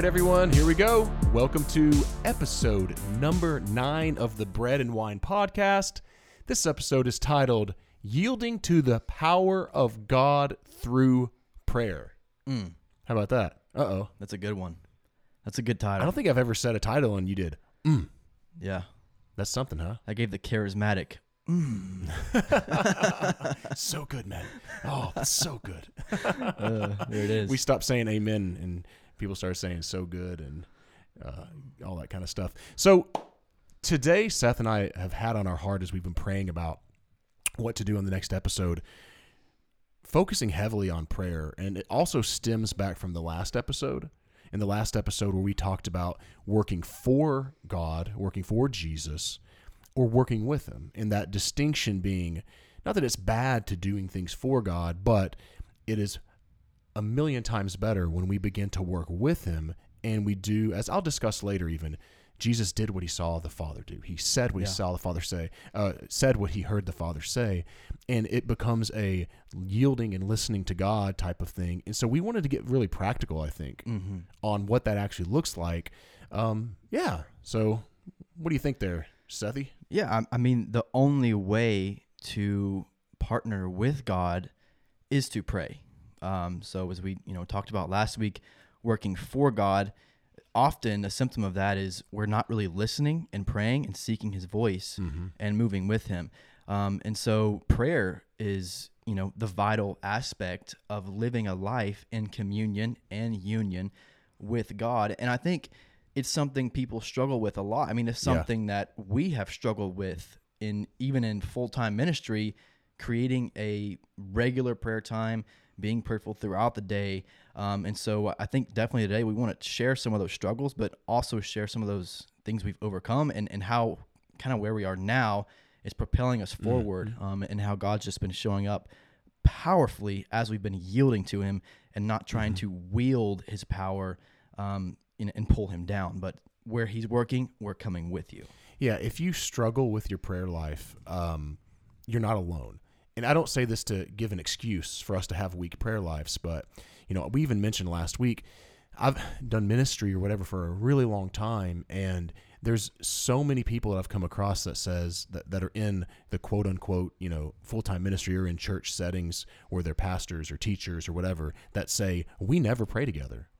right, everyone, here we go. Welcome to episode number nine of the Bread and Wine podcast. This episode is titled Yielding to the Power of God Through Prayer. Mm, How about that? Uh oh. that's a good one. That's a good title. I don't think I've ever said a title and you did. Mm. yeah, That's something, huh? I gave the charismatic. Mm. so good, man. Oh, that's so good. Uh, there it is. We stopped saying amen and people started saying so good and uh, all that kind of stuff. So today, Seth and I have had on our heart as we've been praying about what to do in the next episode, focusing heavily on prayer. And it also stems back from the last episode. In the last episode, where we talked about working for God, working for Jesus, or working with Him, and that distinction being not that it's bad to doing things for God, but it is a million times better when we begin to work with him. And we do as i'll discuss later even jesus did what he saw the father do. He said what Yeah. he saw the father say uh, said what he heard the father say. And it becomes a yielding and listening to god type of thing. And so we wanted to get really practical i think hmm on what that actually looks like. Um, yeah. So what do you think there sethy Yeah, I, I mean, the only way to partner with God is to pray. Um, so as we you know talked about last week, working for God, often a symptom of that is we're not really listening and praying and seeking His voice and moving with Him. Um, and so prayer is you know the vital aspect of living a life in communion and union with God. And I think it's something people struggle with a lot. I mean, it's Yeah. something that we have struggled with in even in full time ministry, creating a regular prayer time, being prayerful throughout the day. Um, and so I think definitely today we want to share some of those struggles, but also share some of those things we've overcome and, and how kind of where we are now is propelling us forward um, and how God's just been showing up powerfully as we've been yielding to him and not trying to wield his power um, and, and pull him down. But where he's working, we're coming with you. Yeah, if you struggle with your prayer life, um, you're not alone. And I don't say this to give an excuse for us to have weak prayer lives, but you know, we even mentioned last week, I've done ministry or whatever for a really long time, and there's so many people that I've come across that says that, that are in the quote unquote, you know, full time ministry or in church settings where they're pastors or teachers or whatever that say, We never pray together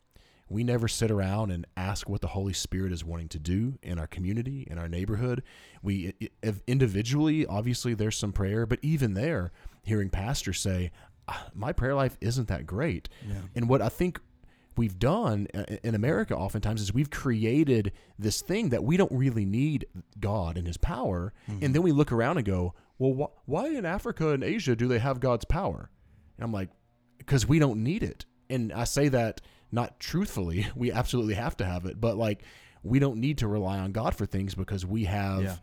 we never sit around and ask what the Holy Spirit is wanting to do in our community, in our neighborhood. We individually, obviously, there's some prayer, but even there, hearing pastors say, "Ah, "My prayer life isn't that great," and what I think we've done uh, in America oftentimes is we've created this thing that we don't really need God and His power, and then we look around and go, "Well, wh- why in Africa and Asia do they have God's power?" And I'm like, because we don't need it. And I say that not truthfully. We absolutely have to have it, but like we don't need to rely on God for things because we have Yeah.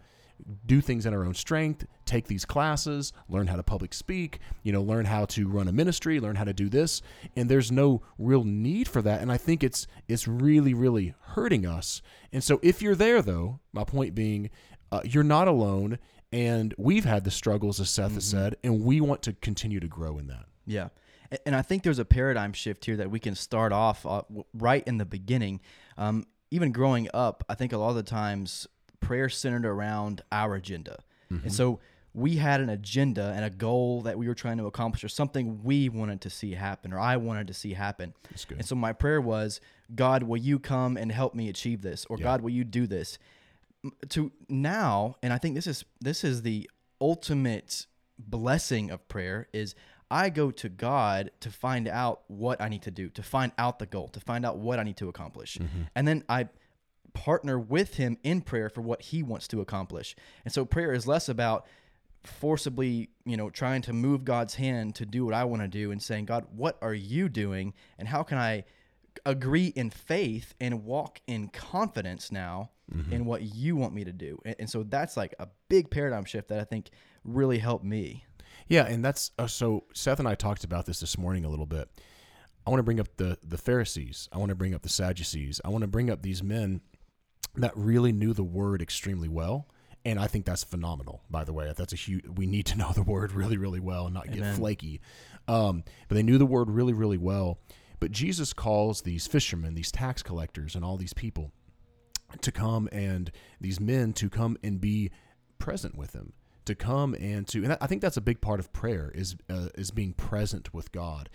do things in our own strength, take these classes, learn how to public speak, you know, learn how to run a ministry, learn how to do this, and there's no real need for that. And I think it's it's really really hurting us. And so if you're there though, my point being, uh, you're not alone, and we've had the struggles as Seth has said, and we want to continue to grow in that. Yeah. And I think there's a paradigm shift here that we can start off uh, right in the beginning. Um, even growing up, I think a lot of the times prayer centered around our agenda. And so we had an agenda and a goal that we were trying to accomplish or something we wanted to see happen or I wanted to see happen. That's good. And so my prayer was, God, will you come and help me achieve this? Or God, will you do this? To now, and I think this is this is the ultimate blessing of prayer is I go to God to find out what I need to do, to find out the goal, to find out what I need to accomplish. Mm-hmm. And then I partner with him in prayer for what he wants to accomplish. And so prayer is less about forcibly, you know, trying to move God's hand to do what I want to do and saying, God, what are you doing? And how can I agree in faith and walk in confidence now mm-hmm. in what you want me to do? And, and so that's like a big paradigm shift that I think really helped me. Yeah, and that's uh, so. Seth and I talked about this this morning a little bit. I want to bring up the the Pharisees. I want to bring up the Sadducees. I want to bring up these men that really knew the word extremely well, and I think that's phenomenal. By the way, that's a huge. We need to know the word really, really well and not get flaky. Um, but they knew the word really, really well. But Jesus calls these fishermen, these tax collectors, and all these people to come and these men to come and be present with him to come and to and I think that's a big part of prayer is uh, is being present with God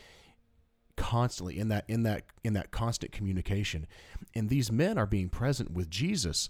constantly in that in that in that constant communication. And these men are being present with Jesus.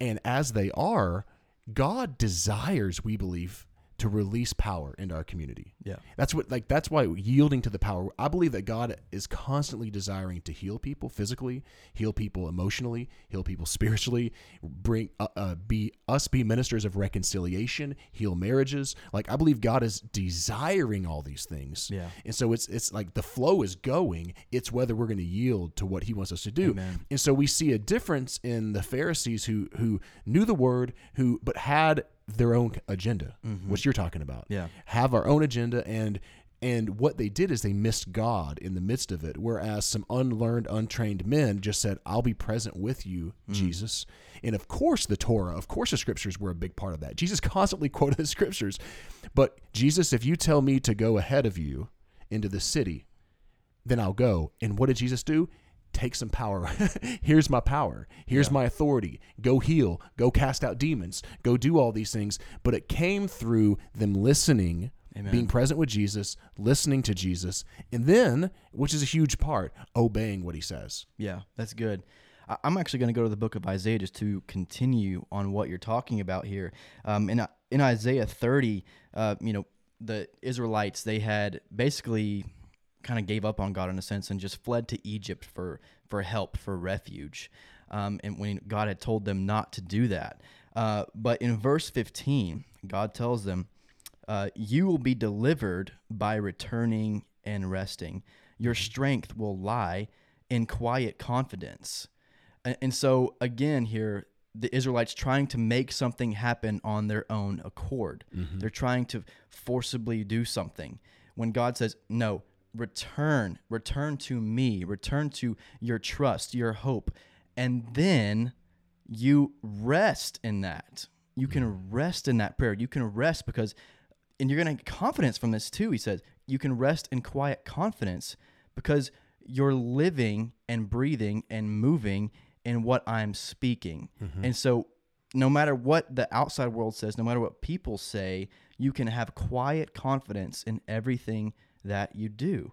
And as they are God desires we believe to release power into our community. Yeah. That's what like that's why yielding to the power. I believe that God is constantly desiring to heal people physically, heal people emotionally, heal people spiritually, bring uh, uh, be us be ministers of reconciliation, heal marriages. Like I believe God is desiring all these things. Yeah. And so it's it's like the flow is going, it's whether we're going to yield to what he wants us to do. Amen. And so we see a difference in the Pharisees who who knew the word, who but had their own agenda, Mm-hmm. which you're talking about. Yeah. Have our own agenda and and what they did is they missed God in the midst of it. Whereas some unlearned, untrained men just said, I'll be present with you, Mm. Jesus. And of course, the Torah, of course, the scriptures were a big part of that. Jesus constantly quoted the scriptures. But Jesus, if you tell me to go ahead of you into the city, then I'll go. And what did Jesus do? Take some power. Here's my power. Here's my authority. Go heal. Go cast out demons. Go do all these things. But it came through them listening, Amen. being present with Jesus, listening to Jesus, and then, which is a huge part, obeying what he says. Yeah, that's good. I'm actually going to go to the book of Isaiah just to continue on what you're talking about here. Um, in in Isaiah 30, uh, you know, the Israelites they had basically kind of gave up on God in a sense and just fled to Egypt for for help for refuge. Um, and when God had told them not to do that, uh, but in verse 15, God tells them, uh, "You will be delivered by returning and resting. Your strength will lie in quiet confidence." And, and so again here, the Israelites trying to make something happen on their own accord. They're trying to forcibly do something. When God says, "No, return, return to me, return to your trust, your hope," and then you rest in that. You can mm. rest in that prayer. You can rest because, and you're going to get confidence from this too. He says, you can rest in quiet confidence because you're living and breathing and moving in what I'm speaking. Mm-hmm. And so, no matter what the outside world says, no matter what people say, you can have quiet confidence in everything that you do.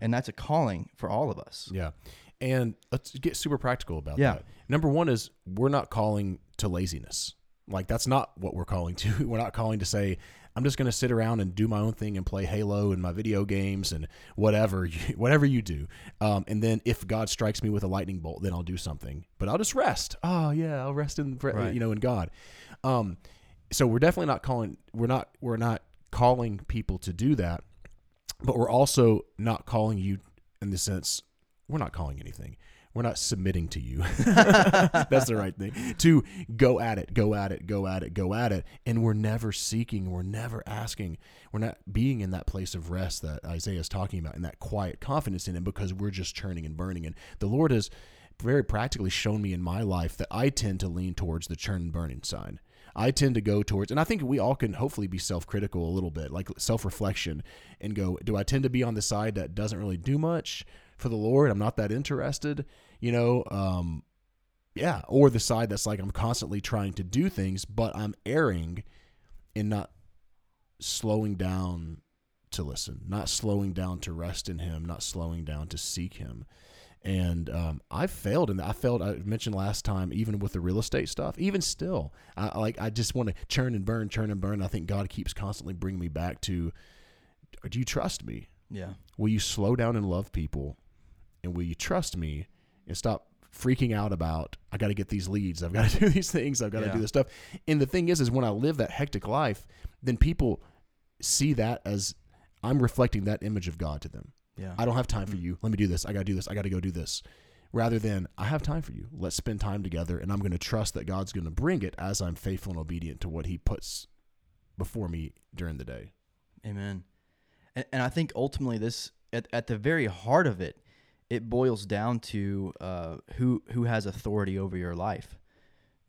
And that's a calling for all of us. Yeah. And let's get super practical about Yeah. that. Number one is we're not calling to laziness. Like that's not what we're calling to. We're not calling to say, I'm just going to sit around and do my own thing and play Halo and my video games and whatever, you, whatever you do. Um, and then if God strikes me with a lightning bolt, then I'll do something. But I'll just rest. Oh yeah, I'll rest in Right. you know in God. Um, so we're definitely not calling. We're not. We're not calling people to do that. But we're also not calling you in the sense we're not calling anything. We're not submitting to you. That's the right thing. To go at it, go at it, go at it, go at it. And we're never seeking, we're never asking. We're not being in that place of rest that Isaiah is talking about, and that quiet confidence in him because we're just churning and burning. And the Lord has very practically shown me in my life that I tend to lean towards the churn and burning side. I tend to go towards, and I think we all can hopefully be self critical a little bit, like self reflection, and go, do I tend to be on the side that doesn't really do much for the Lord? I'm not that interested, you know? Um, yeah. Or the side that's like, I'm constantly trying to do things, but I'm erring and not slowing down to listen, not slowing down to rest in Him, not slowing down to seek Him and um, I failed, and I failed. I mentioned last time, even with the real estate stuff, even still, I like. I just want to churn and burn, churn and burn. I think God keeps constantly bringing me back to, do you trust me? Yeah. Will you slow down and love people, and will you trust me and stop freaking out about I got to get these leads, I've got to do these things, I've got to Yeah. do this stuff. And the thing is, is when I live that hectic life, then people see that as I'm reflecting that image of God to them. Yeah. I don't have time for you. Let me do this. I got to do this. I got to go do this. Rather than, I have time for you. Let's spend time together, and I'm going to trust that God's going to bring it as I'm faithful and obedient to what He puts before me during the day. Amen. And, and I think ultimately this, at, at the very heart of it, it boils down to uh, who who has authority over your life.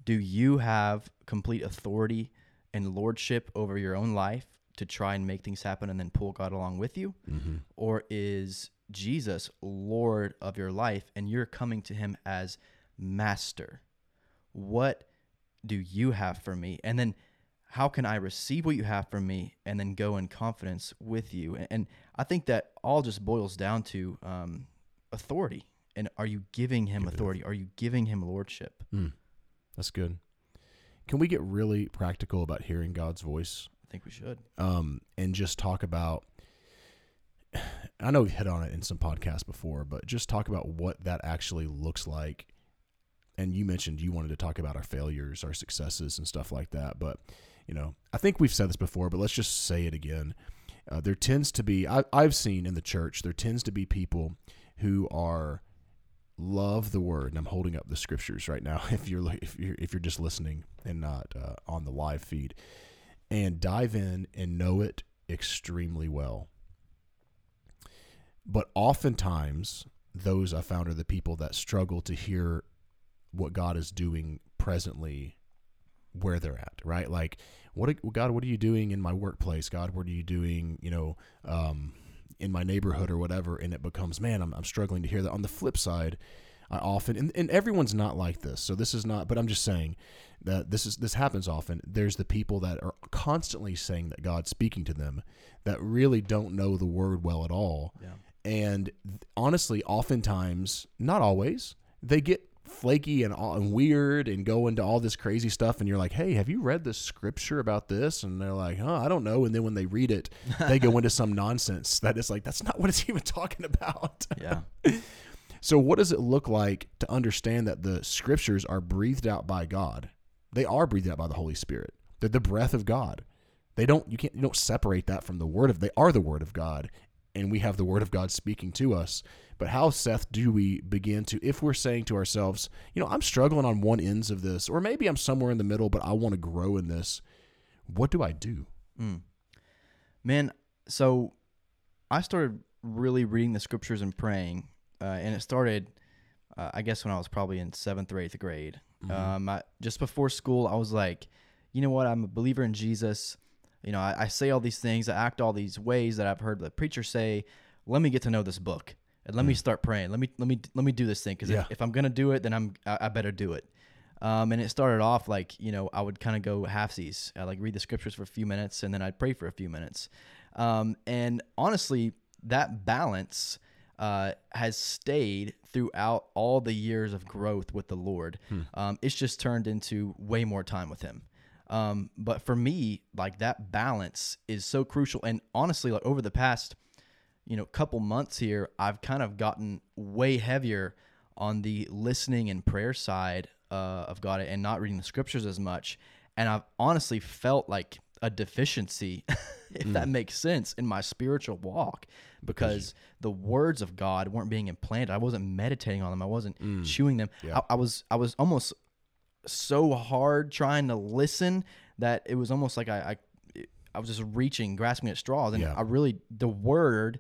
Do you have complete authority and lordship over your own life to try and make things happen and then pull God along with you? Mm-hmm. Or is Jesus Lord of your life and you're coming to him as master? What do you have for me? And then how can I receive what you have from me and then go in confidence with you? And, and I think that all just boils down to um, authority. And are you giving him Give authority? Are you giving him lordship? Mm. That's good. Can we get really practical about hearing God's voice? I think we should. um, and just talk about. I know we've hit on it in some podcasts before, but just talk about what that actually looks like. And you mentioned you wanted to talk about our failures, our successes, and stuff like that. But you know, I think we've said this before, but let's just say it again. Uh, there tends to be I, I've seen in the church there tends to be people who are love the word and i'm holding up the scriptures right now if you're if you're if you're just listening and not uh, on the live feed and dive in and know it extremely well. But oftentimes, those I found are the people that struggle to hear what God is doing presently where they're at, right? Like, what God, what are you doing in my workplace? God, what are you doing, you know, um, in my neighborhood or whatever? And it becomes, man, I'm, I'm struggling to hear that. On the flip side, I often, and, and everyone's not like this, so this is not, but I'm just saying that this is this happens often. There's the people that are constantly saying that God's speaking to them that really don't know the word well at all. Yeah. And honestly, oftentimes, not always, they get flaky and, and weird and go into all this crazy stuff and you're like hey have you read the scripture about this and they're like huh i don't know and then when they read it they go into some nonsense that is like that's not what it's even talking about Yeah. so what does it look like to understand that the scriptures are breathed out by god? They are breathed out by the holy spirit. They're the breath of god. They don't you can't you don't separate that from the word of they are the word of god and we have the word of god speaking to us. But how seth do we begin to if we're saying to ourselves you know i'm struggling on one ends of this or maybe i'm somewhere in the middle but i want to grow in this what do i do? Mm. Man, so I started really reading the scriptures and praying, uh, and it started, uh, I guess, when I was probably in seventh or eighth grade. Mhm. Um, I, just before school, I was like, you know what? I'm a believer in Jesus. You know, I, I say all these things, I act all these ways that I've heard the preacher say. Let me get to know this book, and let me start praying. Let me let me let me do this thing because Yeah. if, if I'm gonna do it, then I'm I, I better do it. Um, and it started off like you know I would kind of go halfsies. I like read the scriptures for a few minutes and then I'd pray for a few minutes. Um, and honestly, that balance uh, has stayed throughout all the years of growth with the Lord. Um, it's just turned into way more time with Him. Um, but for me, like that balance is so crucial. And honestly, like over the past, you know, couple months here, I've kind of gotten way heavier on the listening and prayer side uh, of God and not reading the scriptures as much. And I've honestly felt like a deficiency, if that mm. makes sense, in my spiritual walk because the words of God weren't being implanted. I wasn't meditating on them. I wasn't mm. chewing them. Yeah. I, I was I was almost so hard trying to listen that it was almost like I I, I was just reaching, grasping at straws, and Yeah. I really the word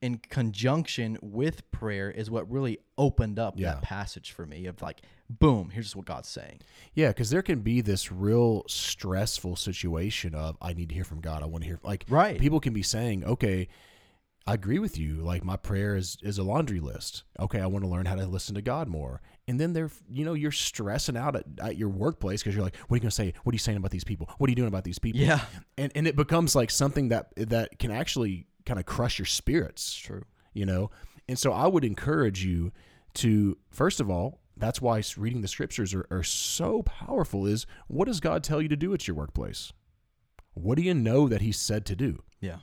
in conjunction with prayer is what really opened up Yeah. that passage for me of like boom here's what god's saying Yeah, because there can be this real stressful situation of I need to hear from God. I want to hear like Right. People can be saying, okay, I agree with you. Like my prayer is is a laundry list. Okay, I want to learn how to listen to God more. And then they're you know you're stressing out at, at your workplace because you're like, what are you gonna say? What are you saying about these people? What are you doing about these people? Yeah. and and it becomes like something that that can actually kind of crush your spirits true you know and so i would encourage you to first of all that's why reading the scriptures are, are so powerful is what does god tell you to do at your workplace? What do you know that he said to do? Yeah.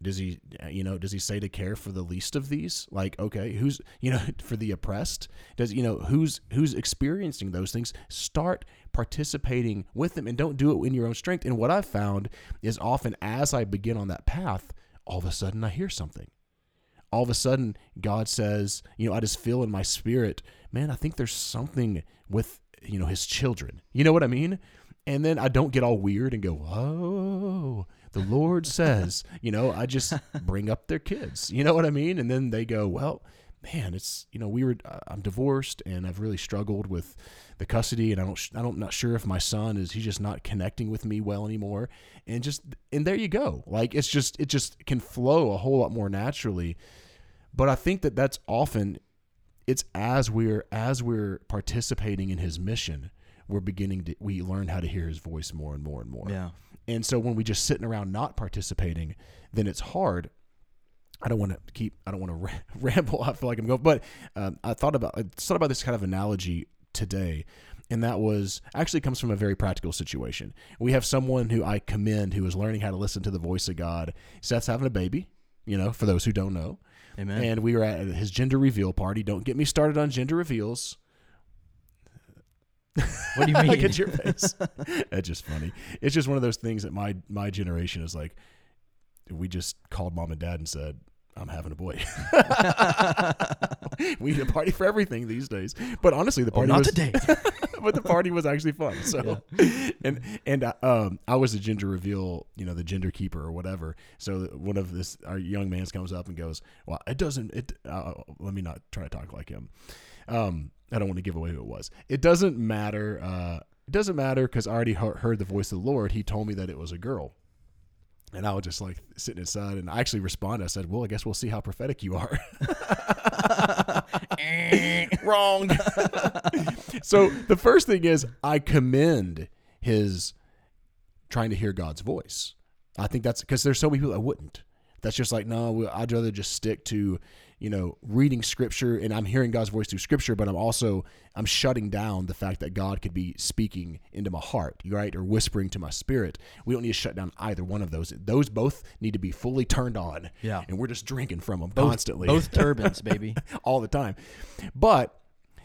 Does he uh, you know does he say to care for the least of these? Like okay who's you know for the oppressed? Does you know who's who's experiencing those things? Start participating with them and don't do it in your own strength. And what i've found is often as i begin on that path all of a sudden i hear something all of a sudden god says you know i just feel in my spirit man i think there's something with you know his children. You know what i mean? And then i don't get all weird and go oh, the lord says you know i just bring up their kids. You know what i mean? And then they go well man, it's you know we were uh, I'm divorced and I've really struggled with the custody and I don't I don't not sure if my son is he's just not connecting with me well anymore. And just and there you go. Like it's just it just can flow a whole lot more naturally but I think that that's often it's as we're as we're participating in his mission we're beginning to we learn how to hear his voice more and more and more Yeah. and so when we just sitting around not participating then it's hard I don't want to keep. I don't want to ramble. I feel like I'm going, but um, I thought about I thought about this kind of analogy today, and that was actually comes from a very practical situation. We have someone who I commend who is learning how to listen to the voice of God. Seth's having a baby. You know, for those who don't know, Amen. and we were at his gender reveal party. Don't get me started on gender reveals. what do you mean? Look at your face. That's just funny. It's just one of those things that my my generation is like. We just called mom and dad and said, "I'm having a boy." we need a party for everything these days. But honestly, the oh, party not was today. but the party was actually fun. So, and and uh, um, I was the gender reveal, you know, the gender keeper or whatever. So one of this our young man comes up and goes, "Well, it doesn't. It uh, let me not try to talk like him. Um, I don't want to give away who it was. It doesn't matter. Uh, it doesn't matter because I already heard the voice of the Lord. He told me that it was a girl." And I was just like sitting inside, and I actually responded. I said, "Well, I guess we'll see how prophetic you are." Wrong. so the first thing is I commend his trying to hear God's voice. I think that's because there's so many people that wouldn't. That's just like no, I'd rather just stick to you know reading scripture and I'm hearing God's voice through scripture, but I'm also I'm shutting down the fact that God could be speaking into my heart, right, or whispering to my spirit. We don't need to shut down either one of those. Those both need to be fully turned on. Yeah. and we're just drinking from them Both- constantly Both turbines, baby. all the time. But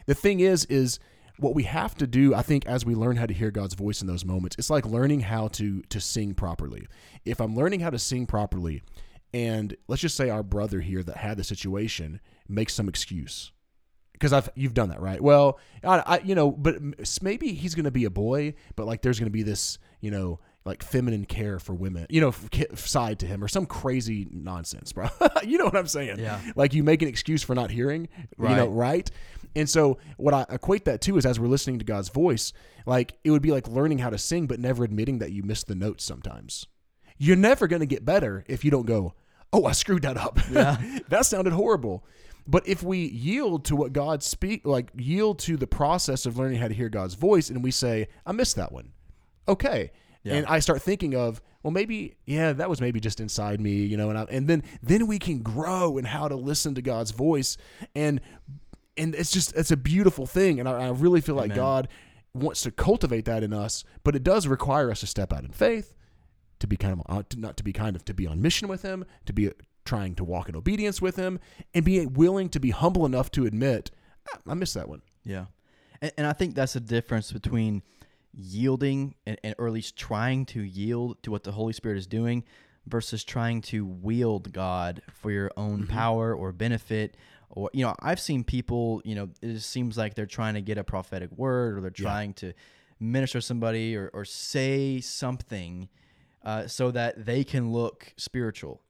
the thing is, is what we have to do, I think, as we learn how to hear God's voice in those moments, it's like learning how to to sing properly. If I'm learning how to sing properly, and let's just say our brother here that had the situation makes some excuse. Because I've you've done that right. Well, I, I you know, but maybe he's going to be a boy, but like there's going to be this you know like feminine care for women, you know, side to him or some crazy nonsense, bro. you know what I'm saying? Yeah. Like you make an excuse for not hearing, you know, right? And so what I equate that to is as we're listening to God's voice, like it would be like learning how to sing, but never admitting that you missed the notes sometimes. You're never going to get better if you don't go, oh, I screwed that up. Yeah. that sounded horrible. But if we yield to what God speak, like yield to the process of learning how to hear God's voice, and we say, I missed that one. Okay. Yeah. And I start thinking of, well, maybe, yeah, that was maybe just inside me, you know, and I, and then then we can grow in how to listen to God's voice, and and it's just it's a beautiful thing, and I, I really feel like Amen. God wants to cultivate that in us, but it does require us to step out in faith, to be kind of uh, to not to be kind of to be on mission with Him, to be trying to walk in obedience with Him, and be willing to be humble enough to admit, "Ah, I missed that one. Yeah. And, and I think that's the difference between yielding and, and, or at least trying to yield to what the Holy Spirit is doing versus trying to wield God for your own power or benefit. Or, you know, I've seen people, you know, it just seems like they're trying to get a prophetic word or they're Yeah. trying to minister somebody or, or say something uh, so that they can look spiritual.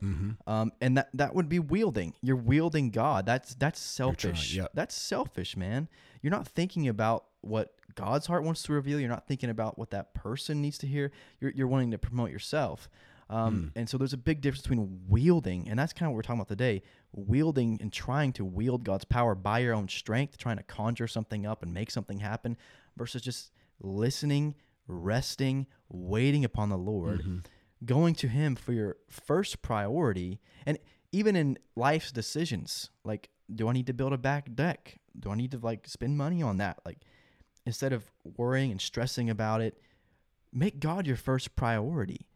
Um, and that, that would be wielding. You're wielding God. That's that's trying, selfish. yep. That's selfish, man. You're not thinking about what God's heart wants to reveal. You're not thinking about what that person needs to hear. You're, you're wanting to promote yourself. Um, And so there's a big difference between wielding, and that's kind of what we're talking about today wielding and trying to wield God's power by your own strength, trying to conjure something up and make something happen, versus just listening, resting, waiting upon the Lord, mm-hmm. going to Him for your first priority. And even in life's decisions, like, do I need to build a back deck? Do I need to like spend money on that? Like, instead of worrying and stressing about it, make God your first priority.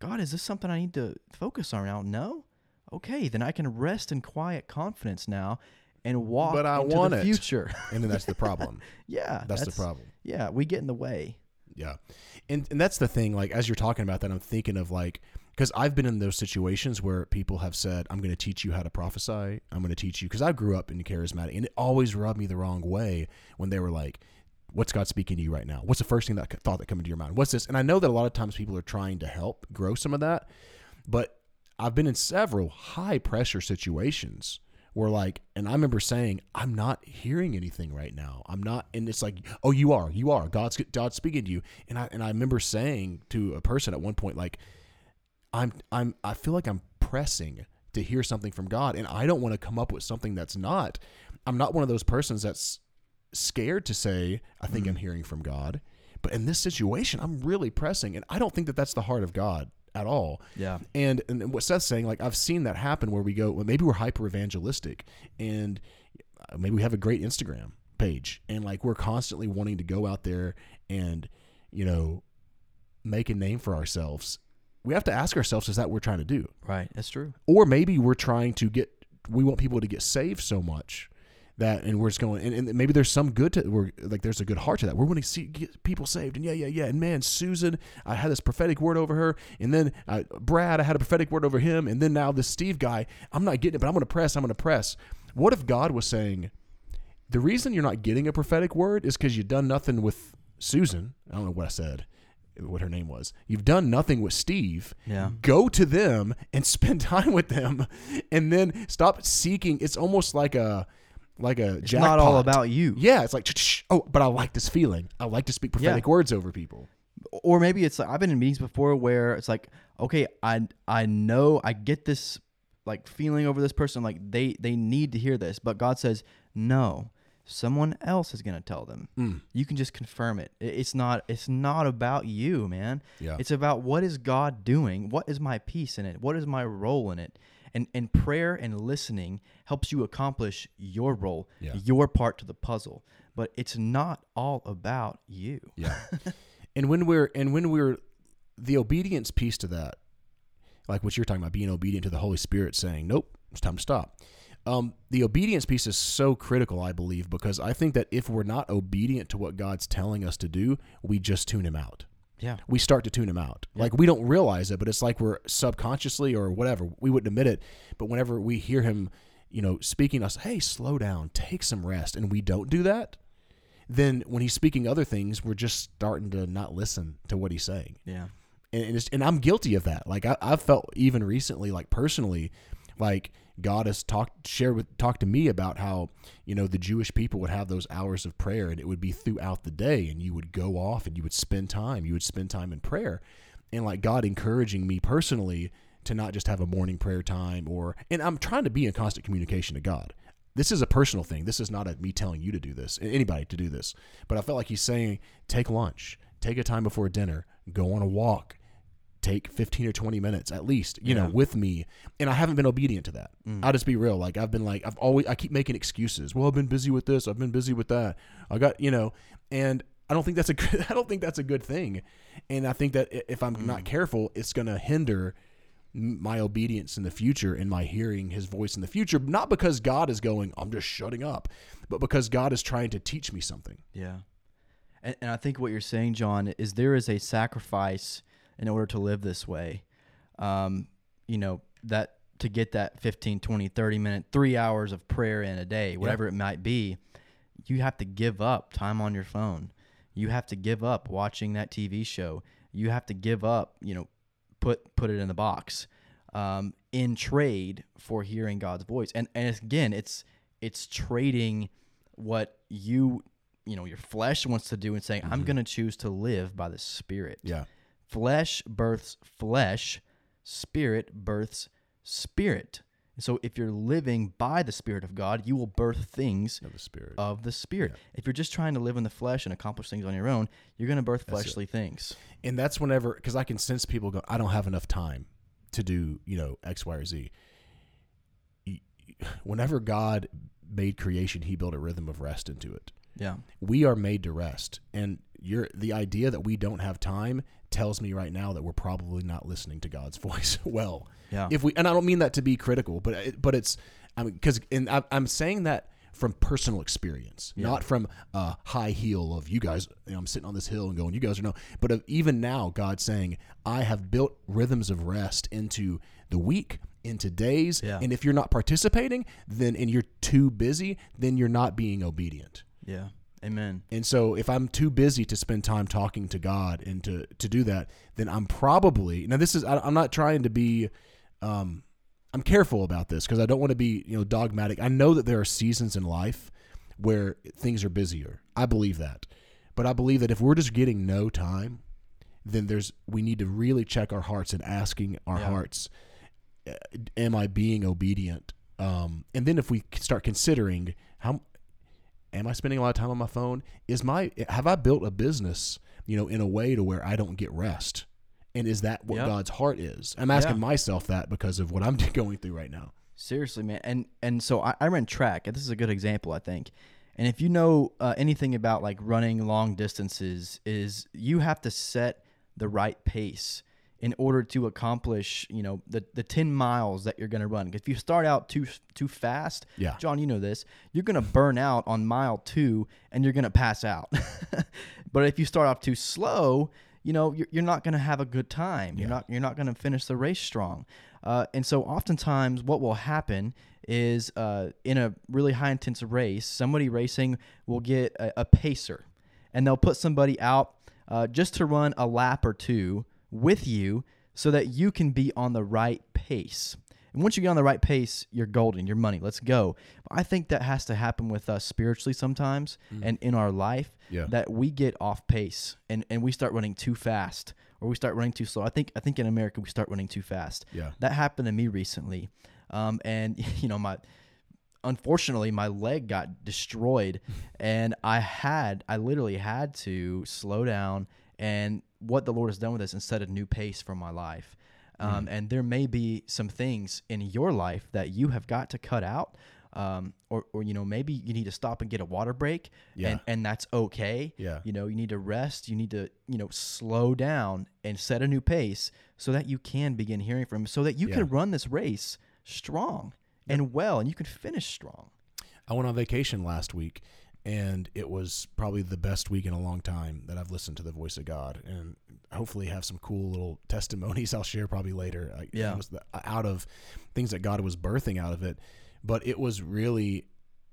God, is this something I need to focus on now? No? Okay, then I can rest in quiet confidence now and walk But I into want the it. future. And then that's the problem. yeah. That's the problem. Yeah, we get in the way. Yeah. And and that's the thing like as you're talking about that I'm thinking of like cuz I've been in those situations where people have said I'm going to teach you how to prophesy. I'm going to teach you cuz I grew up in charismatic and it always rubbed me the wrong way when they were like what's God speaking to you right now? What's the first thing that thought that come into your mind? What's this? And I know that a lot of times people are trying to help grow some of that, but I've been in several high pressure situations were like, and I remember saying, I'm not hearing anything right now. I'm not, and it's like, oh, you are, you are. God's God's speaking to you, and I and I remember saying to a person at one point, like, I'm I'm I feel like I'm pressing to hear something from God, and I don't want to come up with something that's not. I'm not one of those persons that's scared to say, I think Mm. I'm hearing from God. But in this situation, I'm really pressing, and I don't think that that's the heart of God at all. Yeah. And and what Seth's saying, like I've seen that happen where we go, well, maybe we're hyper evangelistic, and uh, maybe we have a great Instagram page, and like we're constantly wanting to go out there and you know make a name for ourselves. We have to ask ourselves, is that what we're trying to do? Right. That's true. or maybe we're trying to get we want people to get saved so much that and we're just going and, and maybe there's some good to we're like there's a good heart to that. We're going to see get people saved. And yeah yeah yeah. And man susan i had this prophetic word over her. And then uh, brad i had a prophetic word over him. And then now this steve guy i'm not getting it but i'm going to press i'm going to press. What if god was saying the reason you're not getting a prophetic word is because you've done nothing with susan i don't know what i said what her name was. You've done nothing with steve. Yeah. go to them and spend time with them. And then stop seeking. It's almost like a like a It's not all about you. yeah it's like "Shh, oh but i like this feeling i like to speak prophetic words over people or maybe it's like I've been in meetings before where it's like, okay, I I know I get this like feeling over this person, like they they need to hear this, but God says no. Someone else is gonna tell them. Mm. You can just confirm it. It's not. It's not about you, man. Yeah. It's about what is God doing. What is my piece in it? What is my role in it? And and prayer and listening helps you accomplish your role, Yeah. your part to the puzzle. But it's not all about you. yeah and when we're and when we're the obedience piece to that like what you're talking about being obedient to the holy spirit saying nope it's time to stop um, the obedience piece is so critical i believe because i think that if we're not obedient to what god's telling us to do we just tune him out Yeah. we start to tune him out. Like we don't realize it, but it's like we're subconsciously or whatever. We wouldn't admit it, but whenever we hear him, you know, speaking to us, hey, slow down, take some rest, and we don't do that, then when he's speaking other things, we're just starting to not listen to what he's saying. Yeah. And and, it's, and I'm guilty of that. Like I, I've felt even recently, like personally, like God has talked, shared with, talked to me about how you know the Jewish people would have those hours of prayer, and it would be throughout the day, and you would go off and you would spend time, you would spend time in prayer, and like God encouraging me personally to not just have a morning prayer time, or and I'm trying to be in constant communication to God. This is a personal thing. This is not a, me telling you to do this, anybody to do this. But I felt like he's saying, take lunch, take a time before dinner, go on a walk, take 15 or 20 minutes at least, you know, with me. And I haven't been obedient to that. Mm. I'll just be real. Like I've been like, I've always, I keep making excuses. Well, I've been busy with this. I've been busy with that. I got, you know, and I don't think that's a good, I don't think that's a good thing. And I think that if I'm not mm. careful, it's going to hinder my obedience in the future and my hearing his voice in the future not because god is going i'm just shutting up but because god is trying to teach me something Yeah. And, and I think what you're saying, Jon, is there is a sacrifice in order to live this way. Um, you know, that to get that 15, 20, 30 minute, three hours of prayer in a day, whatever it might be, you have to give up time on your phone. You have to give up watching that TV show. You have to give up, you know, put put it in the box um, in trade for hearing God's voice. And and it's, again, it's it's trading what you you know your flesh wants to do and saying I'm going to choose to live by the Spirit. yeah Flesh births flesh, spirit births spirit. And so if you're living by the Spirit of God, you will birth things of the spirit of the Spirit. If you're just trying to live in the flesh and accomplish things on your own, you're going to birth That's it. fleshly things. and that's whenever because i can sense people go i don't have enough time to do you know x y or Z. whenever god made creation he built a rhythm of rest into it Yeah. we are made to rest and you're the idea that we don't have time tells me right now that we're probably not listening to god's voice well Yeah. if we and i don't mean that to be critical but it, but it's i mean because and I, i'm saying that from personal experience Yeah. not from a high heel of you guys you know, i'm sitting on this hill and going you guys are no but of even now god saying i have built rhythms of rest into the week into days Yeah. and if you're not participating then and you're too busy then you're not being obedient yeah. Amen. and so if I'm too busy to spend time talking to God and to, to do that, then I'm probably now this is I, I'm not trying to be um I'm careful about this because I don't want to be, you know, dogmatic. I know that there are seasons in life where things are busier. I believe that. But I believe that if we're just getting no time, then there's we need to really check our hearts and asking our Yeah. hearts, am I being obedient? Um, and then if we start considering how am I spending a lot of time on my phone? Is my have I built a business, you know, in a way to where I don't get rest? And is that what Yep. God's heart is? I'm asking Yeah. myself that because of what I'm going through right now. Seriously, man. And and so I, I ran track, and this is a good example, I think. And if you know uh, anything about like running long distances, is you have to set the right pace in order to accomplish, you know, the the ten miles that you're going to run. if you start out too too fast, Yeah. Jon, you know this, you're going to burn out on mile two, and you're going to pass out. but if you start off too slow, you know, you're, you're not going to have a good time. You're Yeah. not you're not going to finish the race strong. Uh, and so oftentimes what will happen is uh, in a really high intense race, somebody racing will get a, a pacer and they'll put somebody out uh, just to run a lap or two with you so that you can be on the right pace. And once you get on the right pace, you're golden, you're money. Let's go. But I think that has to happen with us spiritually sometimes and in our life Yeah. that we get off pace and, and we start running too fast or we start running too slow. I think I think in America we start running too fast. Yeah. That happened to me recently. Um, and you know, my unfortunately my leg got destroyed and I had I literally had to slow down and what the Lord has done with this and set a new pace for my life. Um, and there may be some things in your life that you have got to cut out. Um, or, or you know maybe you need to stop and get a water break Yeah. and, and that's okay Yeah. you know you need to rest you need to you know slow down and set a new pace so that you can begin hearing from him so that you Yeah. can run this race strong and well and you can finish strong I went on vacation last week, and it was probably the best week in a long time that I've listened to the voice of God, and hopefully have some cool little testimonies I'll share probably later. I- Yeah. it was the, out of things that God was birthing out of it, but it was really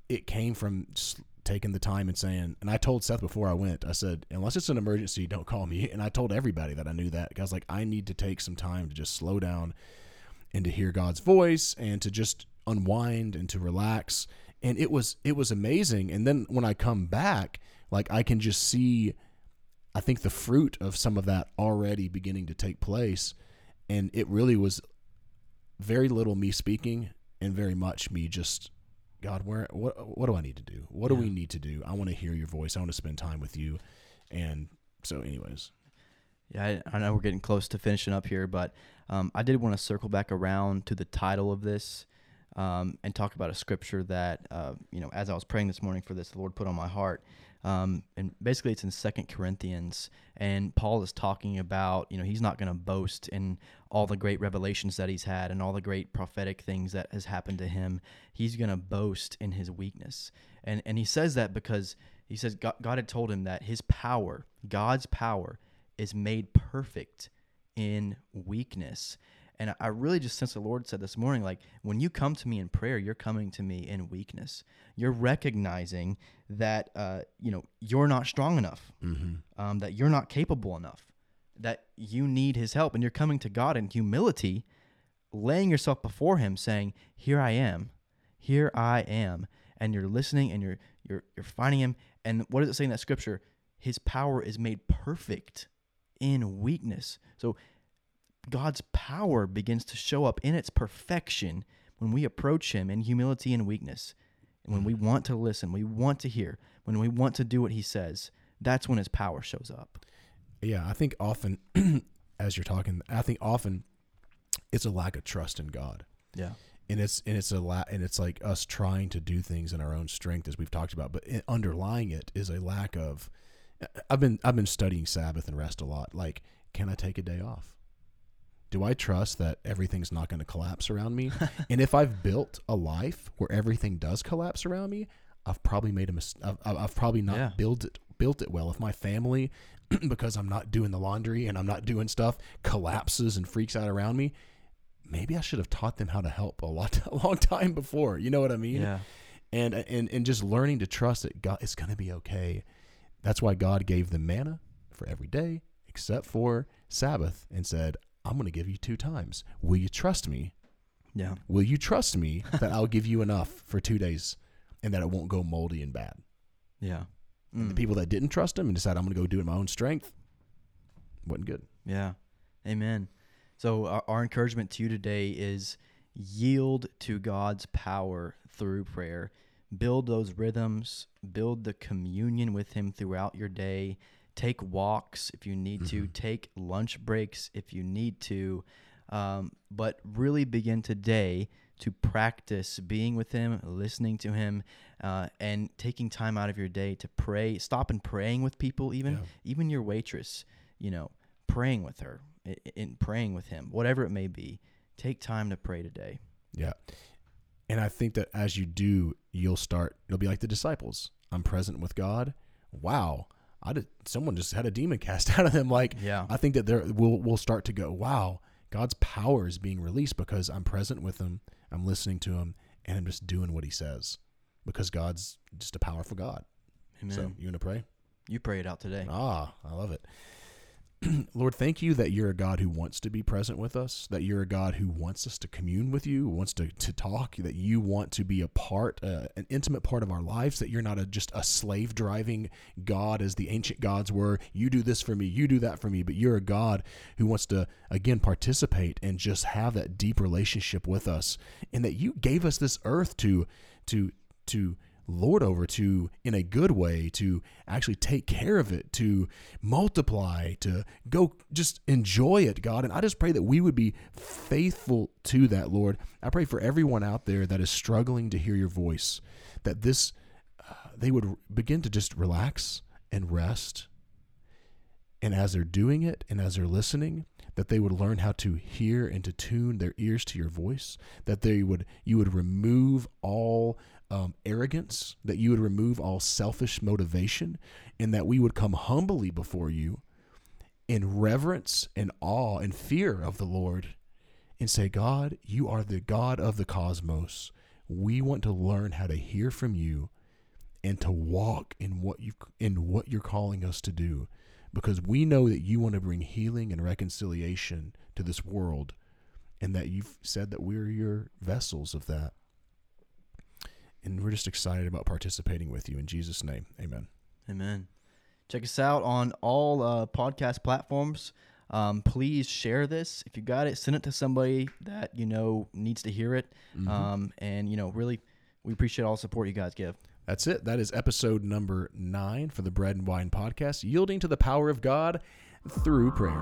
it came from just taking the time and saying. And I told Seth before I went, I said, unless it's an emergency, don't call me. And I told everybody that I knew that. I was like, I need to take some time to just slow down and to hear God's voice and to just unwind and to relax. And it was it was amazing. And then when I come back, like I can just see I think the fruit of some of that already beginning to take place. And it really was very little me speaking and very much me just God, where what what do I need to do? What do we need to do? I want to hear your voice. I want to spend time with you. And so anyways. yeah I, I know we're getting close to finishing up here but um, i did want to circle back around to the title of this um, and talk about a scripture that uh, you know as i was praying this morning for this the lord put on my heart. Um, and basically it's in second corinthians and paul is talking about you know he's not going to boast in all the great revelations that he's had and all the great prophetic things that has happened to him. He's going to boast in his weakness. And and he says that because he says god, god had told him that his power god's power is made perfect in weakness and I- really just sense the Lord said this morning, like when you come to me in prayer, you're coming to me in weakness. You're recognizing that uh, you know you're not strong enough, Mm-hmm. um, that you're not capable enough, that you need His help, and you're coming to God in humility, laying yourself before Him, saying, "Here I am, here I am," and you're listening, and you're you're you're finding Him. And what does it say in that scripture? His power is made perfect in weakness. So God's power begins to show up in its perfection when we approach Him in humility and weakness. And when we mm. want to listen, we want to hear, when we want to do what He says, that's when His power shows up. Yeah, I think often, as you're talking, I think often it's a lack of trust in God, Yeah. and it's and it's a la- and it's like us trying to do things in our own strength, as we've talked about. But underlying it is a lack of. I've been I've been studying Sabbath and rest a lot. Like, can I take a day off? Do I trust that everything's not going to collapse around me? and if I've built a life where everything does collapse around me, I've probably made a mistake. I've, I've probably not Yeah. built it built it well. If my family, because I'm not doing the laundry and I'm not doing stuff, collapses and freaks out around me, maybe I should have taught them how to help a lot a long time before. You know what I mean? Yeah. and and and just learning to trust that God is going to be okay. That's why God gave them manna for every day except for Sabbath and said, "I'm going to give you two times. Will you trust me Yeah. Will you trust me that I'll give you enough for two days and that it won't go moldy and bad? Yeah. And the Mm. people that didn't trust him and decided I'm going to go do it in my own strength wasn't good. Yeah. Amen. So our, our encouragement to you today is yield to God's power through prayer. Build those rhythms, build the communion with him throughout your day. Take walks if you need to, Mhm. take lunch breaks if you need to. Um, but really begin today to practice being with him, listening to him, uh, and taking time out of your day to pray. Stop and praying with people, even Yeah. even your waitress, you know, praying with her, i- in praying with him, whatever it may be. Take time to pray today. Yeah. And I think that as you do, you'll start, it'll be like the disciples. I'm present with God. Wow. I did, someone just had a demon cast out of them. Like, Yeah. I think that there we'll, we'll start to go, wow, God's power is being released because I'm present with him. I'm listening to him and I'm just doing what he says because God's just a powerful God. Amen. So you want to pray? you pray it out today. Ah, I love it. Lord, thank you that you're a God who wants to be present with us, that you're a God who wants us to commune with you, wants to, to talk, that you want to be a part, uh, an intimate part of our lives, that you're not a, just a slave driving God as the ancient gods were. You do this for me, you do that for me, but you're a God who wants to, again, participate and just have that deep relationship with us, and that you gave us this earth to, to, to, lord over to in a good way to actually take care of it to multiply to go just enjoy it god. And i just pray that we would be faithful to that lord. I pray for everyone out there that is struggling to hear your voice that this uh, they would begin to just relax and rest. And as they're doing it and as they're listening that they would learn how to hear and to tune their ears to your voice that they would you would remove all um, arrogance that you would remove all selfish motivation and that we would come humbly before you in reverence and awe and fear of the lord and say god you are the god of the cosmos. We want to learn how to hear from you and to walk in what you in what you're calling us to do because we know that you want to bring healing and reconciliation to this world and that you've said that we're your vessels of that and we're just excited about participating with you in Jesus name amen Amen. Check us out on all uh, podcast platforms. Um, please share this. If you got it, send it to somebody that you know needs to hear it. Mhm. Um, and you know, really, we appreciate all the support you guys give. that's it that is episode number 9 for the bread and wine podcast yielding to the power of God through prayer